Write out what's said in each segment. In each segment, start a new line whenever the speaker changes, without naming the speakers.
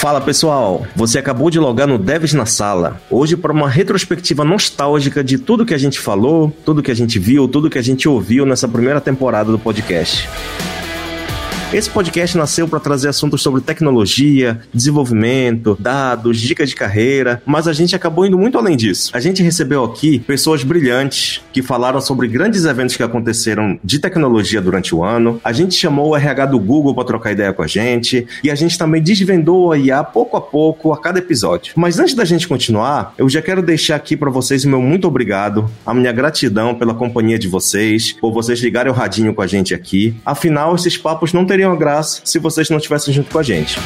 Fala pessoal, você acabou de logar no Devs na Sala. Hoje para uma retrospectiva nostálgica de tudo que a gente falou, tudo que a gente viu, tudo que a gente ouviu nessa primeira temporada do podcast. Esse podcast nasceu para trazer assuntos sobre tecnologia, desenvolvimento, dados, dicas de carreira, mas a gente acabou indo muito além disso. A gente recebeu aqui pessoas brilhantes que falaram sobre grandes eventos que aconteceram de tecnologia durante o ano. A gente chamou o RH do Google para trocar ideia com a gente e a gente também desvendou a IA pouco a pouco a cada episódio. Mas antes da gente continuar, eu já quero deixar aqui para vocês o meu muito obrigado, a minha gratidão pela companhia de vocês, por vocês ligarem o radinho com a gente aqui. Afinal, esses papos não teriam teriam graça se vocês não estivessem junto com a gente.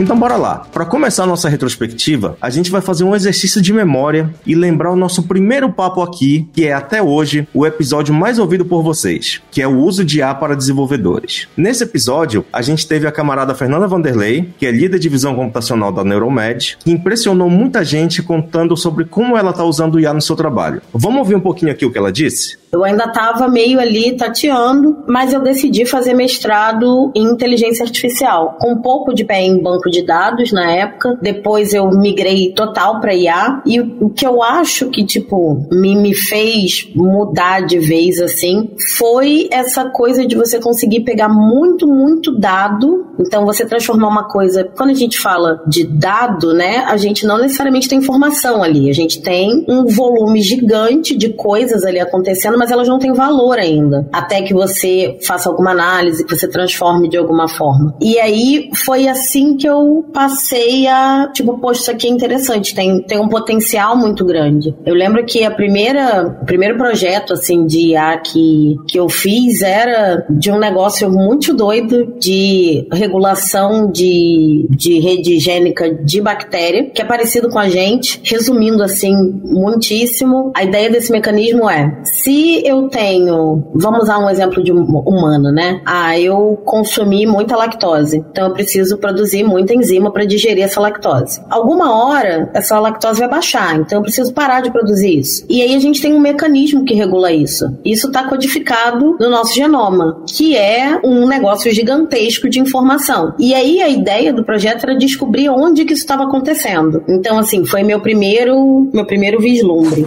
Então bora lá. Para começar a nossa retrospectiva, a gente vai fazer um exercício de memória e lembrar o nosso primeiro papo aqui, que é até hoje o episódio mais ouvido por vocês, que é o uso de IA para desenvolvedores. Nesse episódio, a gente teve a camarada Fernanda Vanderlei, que é líder de visão computacional da Neuromed, que impressionou muita gente contando sobre como ela está usando o IA no seu trabalho. Vamos ouvir um pouquinho aqui o que ela disse?
Eu ainda estava meio ali tateando, mas eu decidi fazer mestrado em inteligência artificial, com um pouco de pé em banco de dados na época. Depois eu migrei total para IA e o que eu acho que tipo me, me fez mudar de vez assim foi essa coisa de você conseguir pegar muito muito dado. Então você transformar uma coisa, quando a gente fala de dado, né, a gente não necessariamente tem informação ali, a gente tem um volume gigante de coisas ali acontecendo mas elas não têm valor ainda. Até que você faça alguma análise, que você transforme de alguma forma. E aí foi assim que eu passei a, tipo, poxa, isso aqui é interessante, tem, tem um potencial muito grande. Eu lembro que a primeira, o primeiro projeto, assim, de IA que, que eu fiz era de um negócio muito doido de regulação de, de rede higiênica de bactéria, que é parecido com a gente. Resumindo, assim, muitíssimo, a ideia desse mecanismo é, se eu tenho, vamos usar um exemplo de humano, né? Ah, eu consumi muita lactose, então eu preciso produzir muita enzima para digerir essa lactose. Alguma hora essa lactose vai baixar, então eu preciso parar de produzir isso. E aí a gente tem um mecanismo que regula isso. Isso está codificado no nosso genoma, que é um negócio gigantesco de informação. E aí a ideia do projeto era descobrir onde que isso estava acontecendo. Então assim, foi meu primeiro, meu primeiro vislumbre.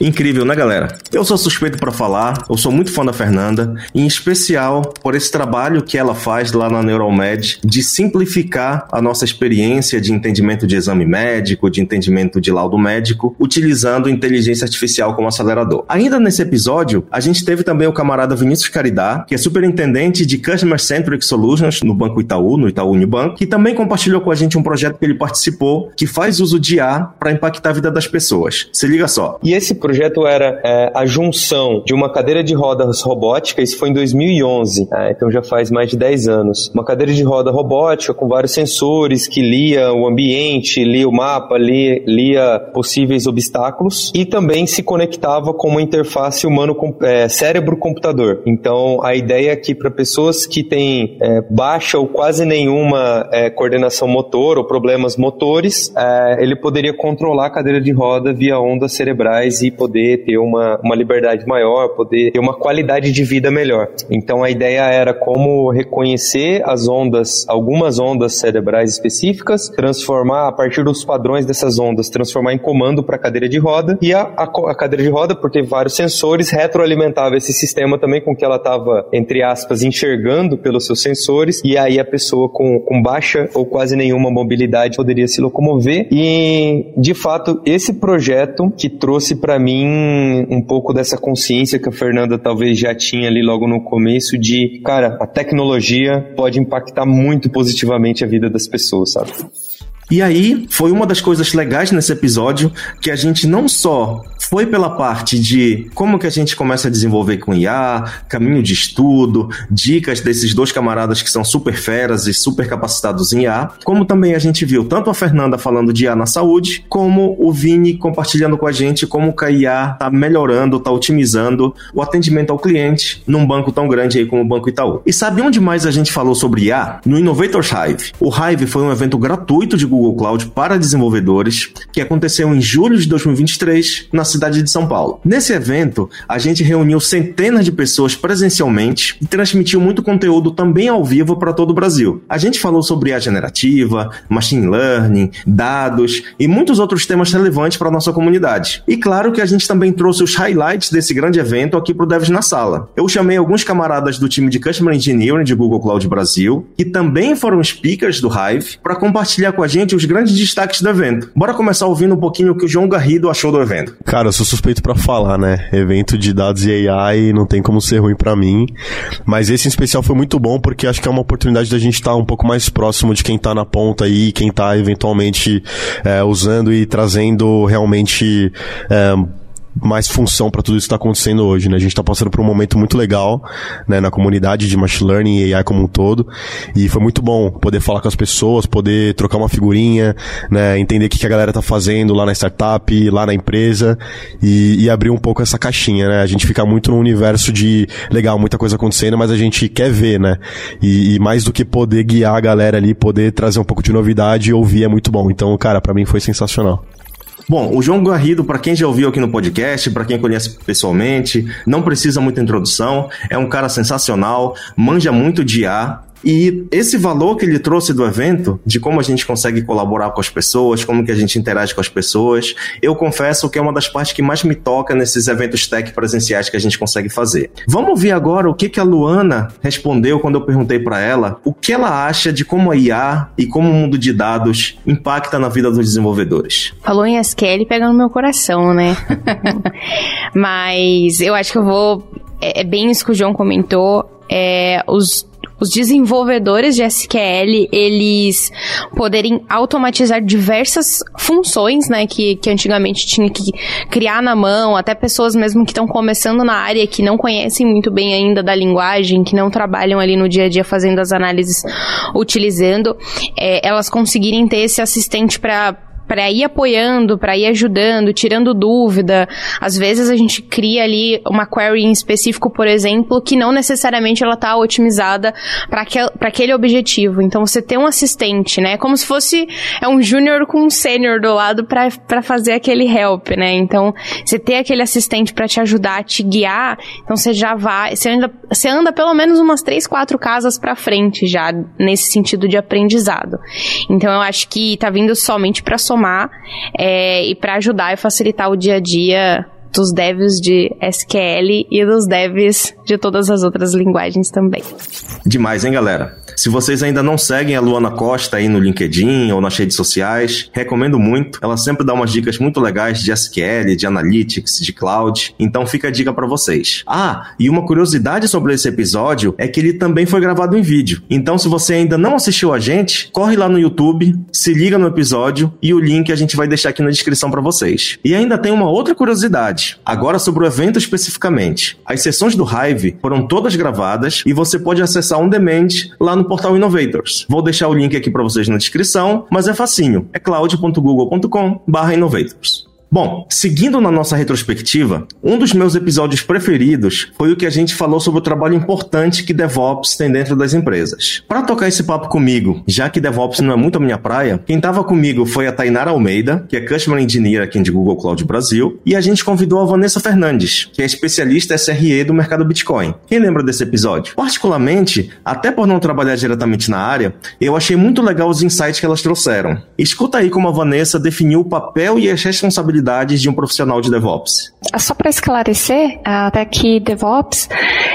Incrível, né, galera? Eu sou suspeito para falar, eu sou muito fã da Fernanda, em especial por esse trabalho que ela faz lá na Neuromed de simplificar a nossa experiência de entendimento de exame médico, de entendimento de laudo médico, utilizando inteligência artificial como acelerador. Ainda nesse episódio, a gente teve também o camarada Vinícius Caridá, que é superintendente de Customer Centric Solutions no Banco Itaú, no Itaú Unibanco, que também compartilhou com a gente um projeto que ele participou, que faz uso de IA para impactar a vida das pessoas. Se liga só.
E esse projeto era é, a junção de uma cadeira de rodas robótica, isso foi em 2011, é, então já faz mais de 10 anos. Uma cadeira de roda robótica com vários sensores que lia o ambiente, lia o mapa, lia, lia possíveis obstáculos e também se conectava com uma interface humano é, cérebro-computador. Então a ideia é que para pessoas que têm é, baixa ou quase nenhuma é, coordenação motor ou problemas motores, é, ele poderia controlar a cadeira de roda via ondas cerebrais e poder ter uma, uma liberdade maior, poder ter uma qualidade de vida melhor. Então a ideia era como reconhecer as ondas, algumas ondas cerebrais específicas, transformar a partir dos padrões dessas ondas, transformar em comando para a cadeira de roda. E a, a, a, cadeira de roda, por ter vários sensores, retroalimentava esse sistema também com que ela estava, entre aspas, enxergando pelos seus sensores. E aí a pessoa com, com baixa ou quase nenhuma mobilidade poderia se locomover. E de fato esse projeto que trouxe para mim um pouco dessa consciência que a Fernanda talvez já tinha ali logo no começo de, cara, a tecnologia pode impactar muito positivamente a vida das pessoas, sabe?
E aí, foi uma das coisas legais nesse episódio que a gente não só foi pela parte de como que a gente começa a desenvolver com IA, caminho de estudo, dicas desses dois camaradas que são super feras e super capacitados em IA, como também a gente viu tanto a Fernanda falando de IA na saúde, como o Vini compartilhando com a gente como que a IA está melhorando, está otimizando o atendimento ao cliente num banco tão grande aí como o Banco Itaú. E sabe onde mais a gente falou sobre IA? No Innovators Hive. O Hive foi um evento gratuito de Google Cloud para desenvolvedores que aconteceu em julho de 2023 na cidade cidade de São Paulo. Nesse evento, a gente reuniu centenas de pessoas presencialmente e transmitiu muito conteúdo também ao vivo para todo o Brasil. A gente falou sobre a generativa, machine learning, dados e muitos outros temas relevantes para nossa comunidade. E claro que a gente também trouxe os highlights desse grande evento aqui para o Devs na Sala. Eu chamei alguns camaradas do time de Customer Engineering de Google Cloud Brasil, que também foram speakers do Hive, para compartilhar com a gente os grandes destaques do evento. Bora começar ouvindo um pouquinho o que o João Garrido achou do evento.
Cara, eu sou suspeito para falar, né? Evento de dados e AI não tem como ser ruim para mim. Mas esse em especial foi muito bom porque acho que é uma oportunidade da gente estar tá um pouco mais próximo de quem tá na ponta aí, quem tá eventualmente é, usando e trazendo realmente é, mais função para tudo isso que está acontecendo hoje, né? A gente está passando por um momento muito legal, né, na comunidade de machine learning e AI como um todo, e foi muito bom poder falar com as pessoas, poder trocar uma figurinha, né, entender o que, a galera tá fazendo lá na startup, lá na empresa e, e, abrir um pouco essa caixinha, né? A gente fica muito no universo de legal, muita coisa acontecendo, mas a gente quer ver, né? E, e mais do que poder guiar a galera ali, poder trazer um pouco de novidade e ouvir é muito bom. Então, cara, para mim foi sensacional.
Bom, o João Garrido, para quem já ouviu aqui no podcast, para quem conhece pessoalmente, não precisa muita introdução, é um cara sensacional, manja muito de IA, e esse valor que ele trouxe do evento, de como a gente consegue colaborar com as pessoas, como que a gente interage com as pessoas, eu confesso que é uma das partes que mais me toca nesses eventos tech presenciais que a gente consegue fazer. Vamos ouvir agora o que, que a Luana respondeu quando eu perguntei para ela o que ela acha de como a IA e como o mundo de dados impacta na vida dos desenvolvedores.
Falou em SQL pega no meu coração, né? Mas eu acho que eu vou. É, é bem isso que o João comentou. É, os os desenvolvedores de SQL, eles poderem automatizar diversas funções, né, que, que antigamente tinha que criar na mão, até pessoas mesmo que estão começando na área, que não conhecem muito bem ainda da linguagem, que não trabalham ali no dia a dia fazendo as análises utilizando, é, elas conseguirem ter esse assistente para para ir apoiando, para ir ajudando, tirando dúvida. Às vezes a gente cria ali uma query em específico, por exemplo, que não necessariamente ela está otimizada para aquel, aquele objetivo. Então você tem um assistente, né? Como se fosse é um júnior com um sênior do lado para fazer aquele help, né? Então você ter aquele assistente para te ajudar, te guiar, então você já vai, você anda, você anda pelo menos umas três, quatro casas para frente já nesse sentido de aprendizado. Então eu acho que tá vindo somente para somar é, e para ajudar e facilitar o dia a dia dos devs de SQL e dos devs de todas as outras linguagens também.
Demais, hein, galera? Se vocês ainda não seguem a Luana Costa aí no LinkedIn ou nas redes sociais, recomendo muito. Ela sempre dá umas dicas muito legais de SQL, de Analytics, de Cloud. Então fica a dica para vocês. Ah, e uma curiosidade sobre esse episódio é que ele também foi gravado em vídeo. Então se você ainda não assistiu a gente, corre lá no YouTube, se liga no episódio e o link a gente vai deixar aqui na descrição para vocês. E ainda tem uma outra curiosidade, agora sobre o evento especificamente. As sessões do Hive foram todas gravadas e você pode acessar on demand lá no portal Innovators. Vou deixar o link aqui para vocês na descrição, mas é facinho. É cloud.google.com/innovators. Bom, seguindo na nossa retrospectiva, um dos meus episódios preferidos foi o que a gente falou sobre o trabalho importante que DevOps tem dentro das empresas. Para tocar esse papo comigo, já que DevOps não é muito a minha praia, quem estava comigo foi a Tainara Almeida, que é Customer Engineer aqui de Google Cloud Brasil, e a gente convidou a Vanessa Fernandes, que é especialista SRE do mercado Bitcoin. Quem lembra desse episódio? Particularmente, até por não trabalhar diretamente na área, eu achei muito legal os insights que elas trouxeram. Escuta aí como a Vanessa definiu o papel e as responsabilidades habilidades de um profissional de DevOps?
Só para esclarecer, até que DevOps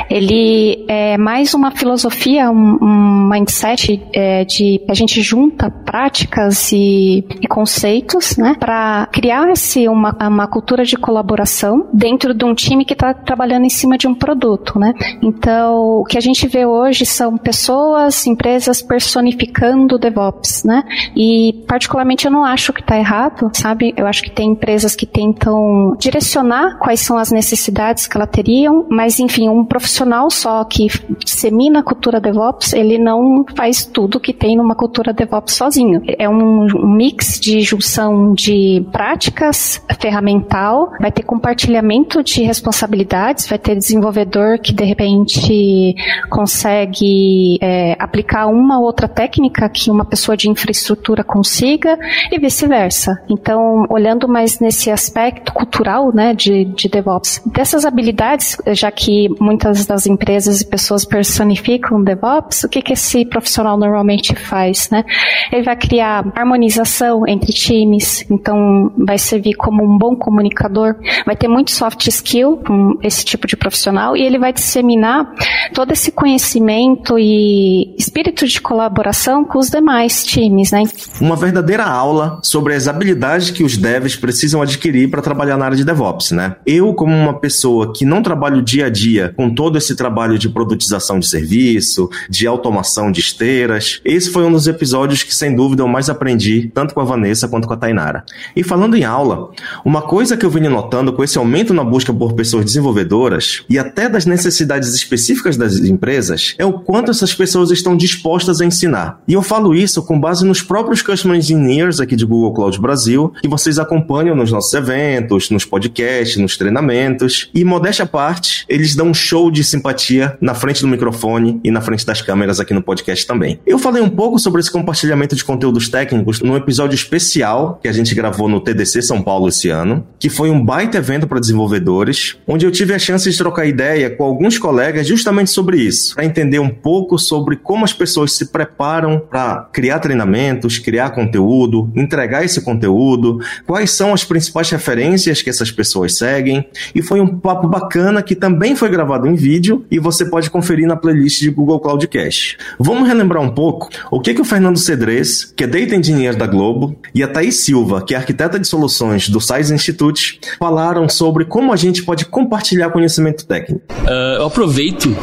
ele é mais uma filosofia, um, um mindset é, de a gente junta práticas e, e conceitos, né, para criar-se uma, uma cultura de colaboração dentro de um time que está trabalhando em cima de um produto, né. Então, o que a gente vê hoje são pessoas, empresas personificando DevOps, né, e particularmente eu não acho que está errado, sabe? Eu acho que tem empresas empresas que tentam direcionar quais são as necessidades que ela teriam, mas enfim, um profissional só que dissemina a cultura DevOps, ele não faz tudo que tem numa cultura DevOps sozinho. É um, mix de junção de práticas, ferramental, vai ter compartilhamento de responsabilidades, vai ter desenvolvedor que de repente consegue é, aplicar uma ou outra técnica que uma pessoa de infraestrutura consiga e vice-versa. Então, olhando mais nesse aspecto cultural, né, de, de DevOps. Dessas habilidades, já que muitas das empresas e pessoas personificam DevOps, o que, que esse profissional normalmente faz, né? Ele vai criar harmonização entre times, então vai servir como um bom comunicador, vai ter muito soft skill com esse tipo de profissional e ele vai disseminar todo esse conhecimento e espírito de colaboração com os demais times, né?
Uma verdadeira aula sobre as habilidades que os devs precisam adquirir para trabalhar na área de DevOps, né? Eu, como uma pessoa que não trabalho dia a dia com todo esse trabalho de produtização de serviço, de automação de esteiras, esse foi um dos episódios que, sem dúvida, eu mais aprendi, tanto com a Vanessa quanto com a Tainara. E falando em aula, uma coisa que eu venho notando com esse aumento na busca por pessoas desenvolvedoras e até das necessidades específicas das empresas é o quanto essas pessoas estão dispostas a ensinar. E eu falo isso com base nos próprios Customer Engineers aqui de Google Cloud Brasil, que vocês acompanham nos nossos eventos, nos podcasts, nos treinamentos. E, modéstia à parte, eles dão um show de simpatia na frente do microfone e na frente das câmeras aqui no podcast também. Eu falei um pouco sobre esse compartilhamento de conteúdos técnicos num episódio especial que a gente gravou no TDC São Paulo esse ano, que foi um baita evento para desenvolvedores, onde eu tive a chance de trocar ideia com alguns colegas justamente sobre isso, para entender um pouco sobre como as pessoas se preparam para criar treinamentos, criar conteúdo, entregar esse conteúdo, quais são as principais referências que essas pessoas seguem, e foi um papo bacana que também foi gravado em vídeo e você pode conferir na playlist de Google Cloudcast. Vamos relembrar um pouco o que, que o Fernando Cedrez, que é Data Engineer da Globo, e a Thaís Silva, que é arquiteta de soluções do Science Institute, falaram sobre como a gente pode compartilhar conhecimento técnico.
Uh, eu aproveito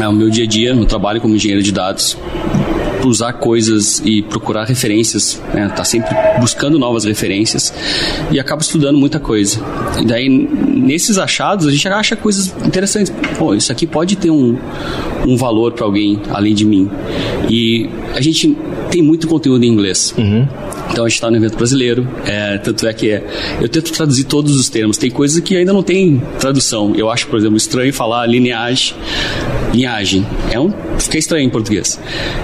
é, o meu dia a dia no trabalho como engenheiro de dados usar coisas e procurar referências, né? Tá sempre buscando novas referências e acaba estudando muita coisa. E daí, nesses achados, a gente acha coisas interessantes. Pô, isso aqui pode ter um, um valor para alguém além de mim. E a gente tem muito conteúdo em inglês. Uhum. Então a gente está no evento brasileiro, é, tanto é que é, eu tento traduzir todos os termos. Tem coisas que ainda não tem tradução. Eu acho, por exemplo, estranho falar lineagem. Linhagem. É um, fica estranho em português.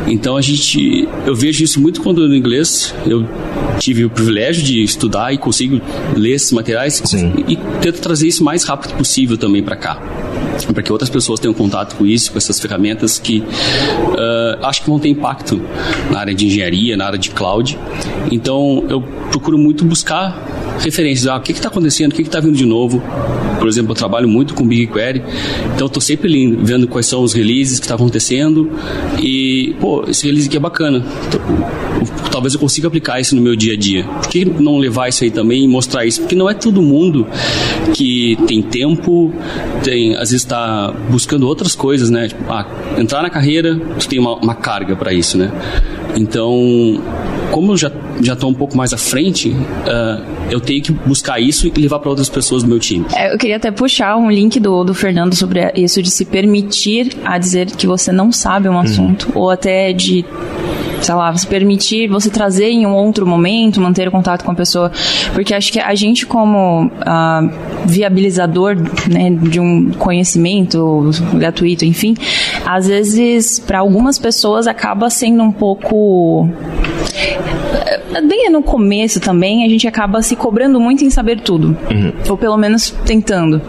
Então a gente, eu vejo isso muito quando no inglês eu tive o privilégio de estudar e consigo ler esses materiais e, e tento trazer isso o mais rápido possível também para cá para que outras pessoas tenham contato com isso, com essas ferramentas que uh, acho que vão ter impacto na área de engenharia, na área de cloud. Então, eu procuro muito buscar referências. Ah, o que está acontecendo? O que está vindo de novo? Por exemplo, eu trabalho muito com BigQuery, então estou sempre vendo quais são os releases que estão tá acontecendo e, pô, esse release aqui é bacana. Talvez eu consiga aplicar isso no meu dia a dia. Por que não levar isso aí também e mostrar isso? Porque não é todo mundo que tem tempo, tem, às vezes está buscando outras coisas, né? Tipo, ah, entrar na carreira, tu tem uma, uma carga para isso, né? Então, como eu já já estou um pouco mais à frente, uh, eu tenho que buscar isso e levar para outras pessoas do meu time.
É, eu queria até puxar um link do, do Fernando sobre isso de se permitir a dizer que você não sabe um uhum. assunto, ou até de sei lá, se permitir você trazer em um outro momento, manter o contato com a pessoa, porque acho que a gente como uh, viabilizador né, de um conhecimento gratuito, enfim, às vezes para algumas pessoas acaba sendo um pouco bem no começo também, a gente acaba se cobrando muito em saber tudo. Uhum. Ou pelo menos tentando.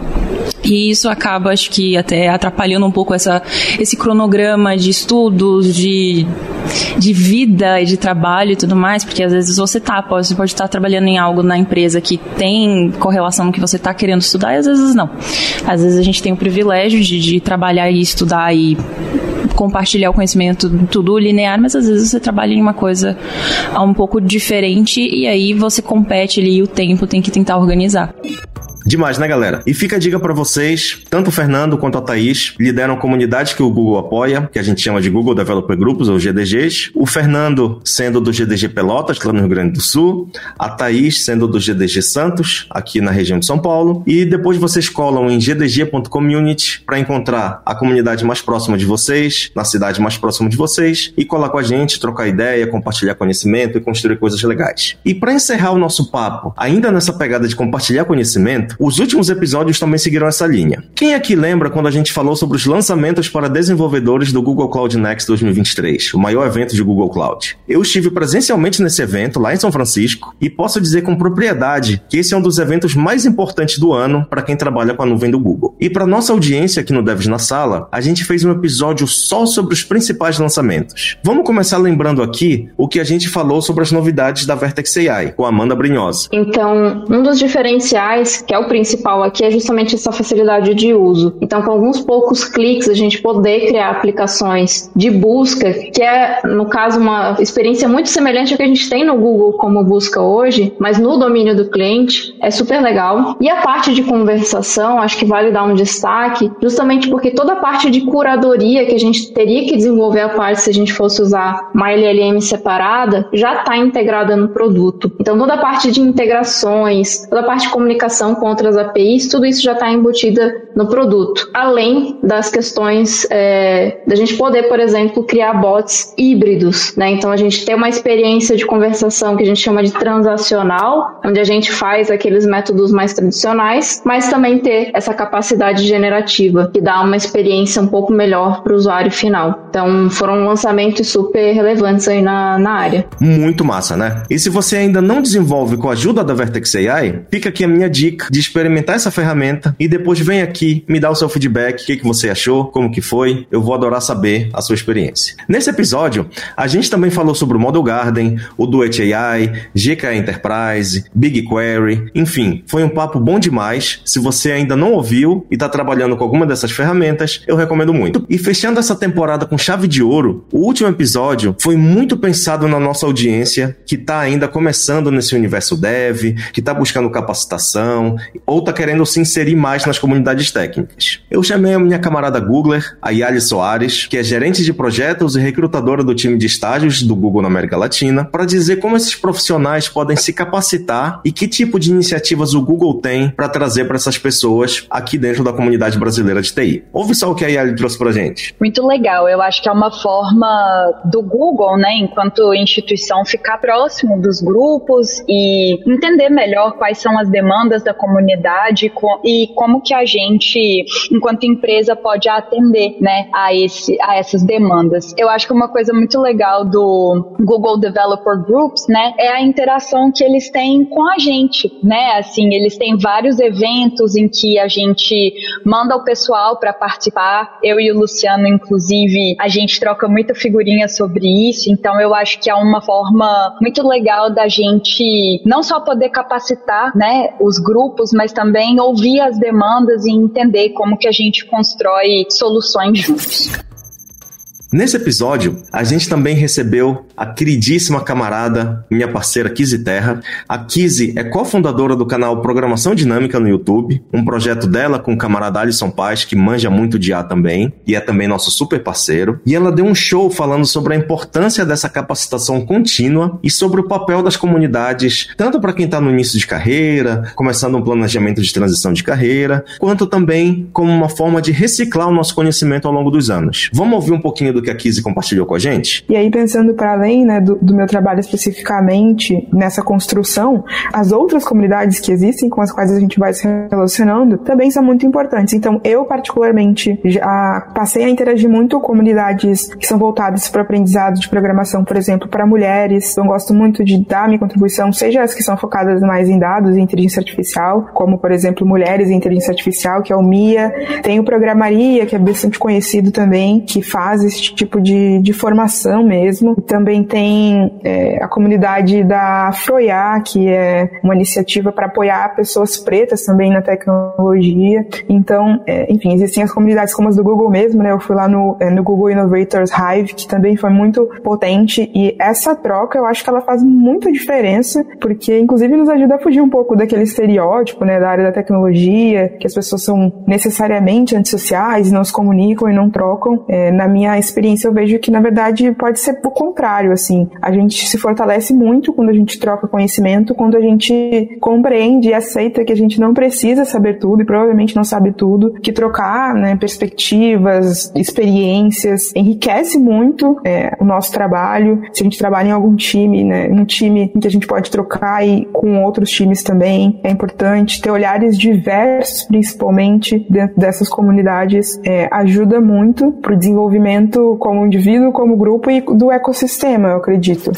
E isso acaba, acho que, até atrapalhando um pouco essa, esse cronograma de estudos, de, de vida e de trabalho e tudo mais, porque às vezes você tá, pode, você pode estar trabalhando em algo na empresa que tem correlação com o que você está querendo estudar e às vezes não. Às vezes a gente tem o privilégio de, de trabalhar e estudar e compartilhar o conhecimento tudo linear, mas às vezes você trabalha em uma coisa um pouco diferente e aí você compete ali e o tempo tem que tentar organizar.
Demais, né, galera? E fica a dica para vocês, tanto o Fernando quanto a Thaís lideram comunidades que o Google apoia, que a gente chama de Google Developer Groups, ou GDGs. O Fernando sendo do GDG Pelotas, lá no Rio Grande do Sul. A Thaís sendo do GDG Santos, aqui na região de São Paulo. E depois vocês colam em gdg.community para encontrar a comunidade mais próxima de vocês, na cidade mais próxima de vocês, e colar com a gente, trocar ideia, compartilhar conhecimento e construir coisas legais. E para encerrar o nosso papo, ainda nessa pegada de compartilhar conhecimento, os últimos episódios também seguiram essa linha. Quem aqui lembra quando a gente falou sobre os lançamentos para desenvolvedores do Google Cloud Next 2023, o maior evento de Google Cloud? Eu estive presencialmente nesse evento lá em São Francisco e posso dizer com propriedade que esse é um dos eventos mais importantes do ano para quem trabalha com a nuvem do Google. E para nossa audiência aqui no Devs na Sala, a gente fez um episódio só sobre os principais lançamentos. Vamos começar lembrando aqui o que a gente falou sobre as novidades da Vertex AI, com a Amanda Brinhosa.
Então, um dos diferenciais, que é o principal aqui, é justamente essa facilidade de uso. Então, com alguns poucos cliques, a gente poder criar aplicações de busca, que é, no caso, uma experiência muito semelhante ao que a gente tem no Google como busca hoje, mas no domínio do cliente, é super legal. E a parte de conversação, acho que vale dar um destaque, justamente porque toda a parte de curadoria que a gente teria que desenvolver a parte se a gente fosse usar uma LLM separada, já está integrada no produto. Então, toda a parte de integrações, toda a parte de comunicação com outras APIs, tudo isso já está embutida no produto. Além das questões é, da gente poder, por exemplo, criar bots híbridos, né? Então, a gente tem uma experiência de conversação que a gente chama de transacional, onde a gente faz aqueles métodos mais tradicionais, mas também ter essa capacidade generativa, que dá uma experiência um pouco melhor para o usuário final. Então, foram lançamentos super relevantes aí na, na área.
Muito massa, né? E se você ainda não desenvolve com a ajuda da Vertex AI, fica aqui a minha dica de experimentar essa ferramenta e depois vem aqui me dar o seu feedback, o que, que você achou, como que foi. Eu vou adorar saber a sua experiência. Nesse episódio, a gente também falou sobre o Model Garden, o Duet AI, GK Enterprise, BigQuery, enfim, foi um papo bom demais. Se você ainda não ouviu e está trabalhando com alguma dessas ferramentas, eu recomendo muito. E fechando essa temporada com chave de ouro, o último episódio foi muito pensado na nossa audiência que está ainda começando nesse universo dev, que está buscando capacitação ou está querendo se inserir mais nas comunidades técnicas. Eu chamei a minha camarada Googler, a Yali Soares, que é gerente de projetos e recrutadora do time de estágios do Google na América Latina, para dizer como esses profissionais podem se capacitar e que tipo de iniciativas o Google tem para trazer para essas pessoas aqui dentro da comunidade brasileira de TI. Ouve só o que a Yali trouxe para gente.
Muito legal. Eu acho que é uma forma do Google, né, enquanto instituição, ficar próximo dos grupos e entender melhor quais são as demandas da comunidade e como que a gente, enquanto empresa, pode atender, né, a, esse, a essas demandas. Eu acho que uma coisa muito legal do Google Developer Groups, né, é a interação que eles têm com a gente, né, assim, eles têm vários eventos em que a gente manda o pessoal para participar. Eu e o Luciano, inclusive, a gente troca muita figurinha sobre isso, então eu acho que é uma forma muito legal da gente não só poder capacitar, né, os grupos, mas também ouvir as demandas e entender como que a gente constrói soluções juntos.
Nesse episódio, a gente também recebeu a queridíssima camarada, minha parceira Kizzy Terra. A Kizzy é cofundadora do canal Programação Dinâmica no YouTube, um projeto dela com o camarada Alisson Paz, que manja muito de A também, e é também nosso super parceiro. E ela deu um show falando sobre a importância dessa capacitação contínua e sobre o papel das comunidades, tanto para quem está no início de carreira, começando um planejamento de transição de carreira, quanto também como uma forma de reciclar o nosso conhecimento ao longo dos anos. Vamos ouvir um pouquinho do que a Kizzy compartilhou com a gente?
E aí, pensando para além né, do, do, meu trabalho especificamente nessa construção, as outras comunidades que existem, com as quais a gente vai se relacionando, também são muito importantes. Então, eu, particularmente, já passei a interagir muito com comunidades que são voltadas para o aprendizado de programação, por exemplo, para mulheres. Então, gosto muito de dar minha contribuição, seja as que são focadas mais em dados e inteligência artificial, como, por exemplo, Mulheres em Inteligência Artificial, que é o MIA. Tem o Programaria, que é bastante conhecido também, que faz esse tipo de, de formação mesmo. Também tem é, a comunidade da Froiá, que é uma iniciativa para apoiar pessoas pretas também na tecnologia. Então, é, enfim, existem as comunidades como as do Google mesmo, né? Eu fui lá no, é, no Google Innovators Hive, que também foi muito potente. E essa troca, eu acho que ela faz muita diferença, porque inclusive nos ajuda a fugir um pouco daquele estereótipo, né, da área da tecnologia, que as pessoas são necessariamente antissociais, não se comunicam e não trocam. É, na minha experiência, eu vejo que, na verdade, pode ser o contrário. Contrário, assim, a gente se fortalece muito quando a gente troca conhecimento, quando a gente compreende e aceita que a gente não precisa saber tudo e provavelmente não sabe tudo, que trocar né, perspectivas, experiências, enriquece muito é, o nosso trabalho. Se a gente trabalha em algum time, né, um time que a gente pode trocar e com outros times também, é importante. Ter olhares diversos, principalmente dentro dessas comunidades, é, ajuda muito para o desenvolvimento como indivíduo, como grupo e do ecossistema, eu acredito.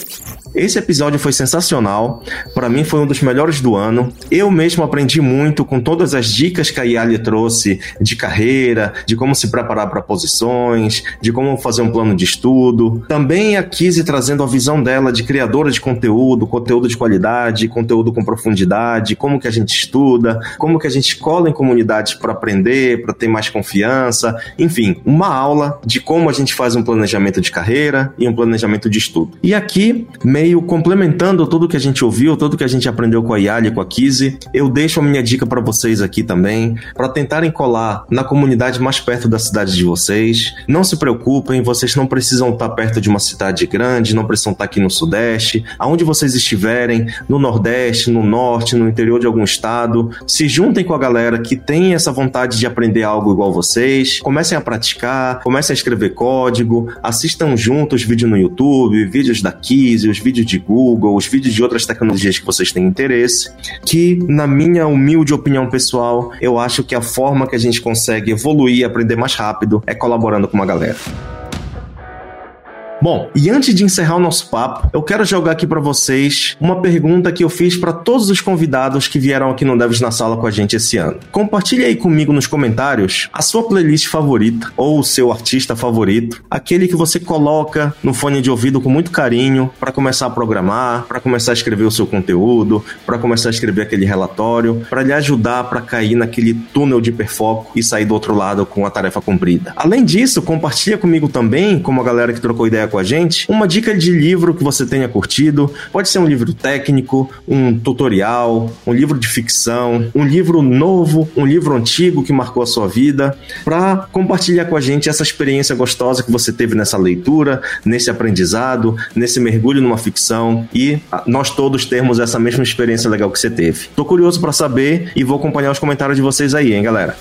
Esse episódio foi sensacional. Para mim foi um dos melhores do ano. Eu mesmo aprendi muito com todas as dicas que a Yali trouxe de carreira, de como se preparar para posições, de como fazer um plano de estudo. Também a Kizzy trazendo a visão dela de criadora de conteúdo, conteúdo de qualidade, conteúdo com profundidade, como que a gente estuda, como que a gente cola em comunidades para aprender, para ter mais confiança. Enfim, uma aula de como a gente faz um planejamento de carreira e um planejamento de estudo. E aqui, meio complementando tudo que a gente ouviu, tudo que a gente aprendeu com a Yali, com a Kizzy, eu deixo a minha dica para vocês aqui também, para tentarem colar na comunidade mais perto da cidade de vocês. Não se preocupem, vocês não precisam estar perto de uma cidade grande, não precisam estar aqui no Sudeste, aonde vocês estiverem, no Nordeste, no Norte, no interior de algum estado, se juntem com a galera que tem essa vontade de aprender algo igual vocês, comecem a praticar, comecem a escrever código, assistam juntos vídeos no YouTube, vídeos da Kizzy, os vídeos de Google, os vídeos de outras tecnologias que vocês têm interesse, que, na minha humilde opinião pessoal, eu acho que a forma que a gente consegue evoluir e aprender mais rápido é colaborando com uma galera. Bom, e antes de encerrar o nosso papo, eu quero jogar aqui para vocês uma pergunta que eu fiz para todos os convidados que vieram aqui no Devs na Sala com a gente esse ano. Compartilhe aí comigo nos comentários a sua playlist favorita ou o seu artista favorito, aquele que você coloca no fone de ouvido com muito carinho para começar a programar, para começar a escrever o seu conteúdo, para começar a escrever aquele relatório, para lhe ajudar para cair naquele túnel de hiperfoco e sair do outro lado com a tarefa cumprida. Além disso, compartilha comigo também, como a galera que trocou ideia com a gente, uma dica de livro que você tenha curtido. Pode ser um livro técnico, um tutorial, um livro de ficção, um livro novo, um livro antigo que marcou a sua vida, para compartilhar com a gente essa experiência gostosa que você teve nessa leitura, nesse aprendizado, nesse mergulho numa ficção e nós todos termos essa mesma experiência legal que você teve. Tô curioso para saber e vou acompanhar os comentários de vocês aí, hein, galera?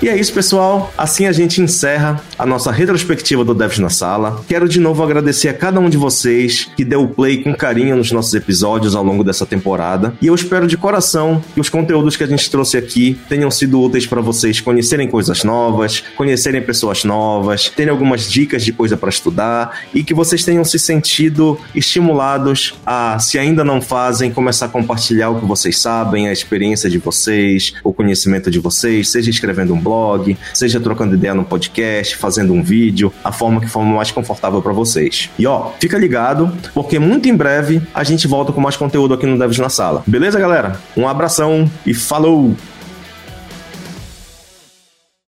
E é isso, pessoal. Assim a gente encerra a nossa retrospectiva do Devs na Sala. Quero de novo agradecer a cada um de vocês que deu play com carinho nos nossos episódios ao longo dessa temporada. E eu espero de coração que os conteúdos que a gente trouxe aqui tenham sido úteis para vocês conhecerem coisas novas, conhecerem pessoas novas, terem algumas dicas de coisa para estudar e que vocês tenham se sentido estimulados a, se ainda não fazem, começar a compartilhar o que vocês sabem, a experiência de vocês, o conhecimento de vocês, seja escrevendo um blog, seja trocando ideia no podcast, fazendo um vídeo, a forma que for mais confortável para vocês. E ó, fica ligado, porque muito em breve a gente volta com mais conteúdo aqui no Devs na Sala. Beleza, galera? Um abração e falou!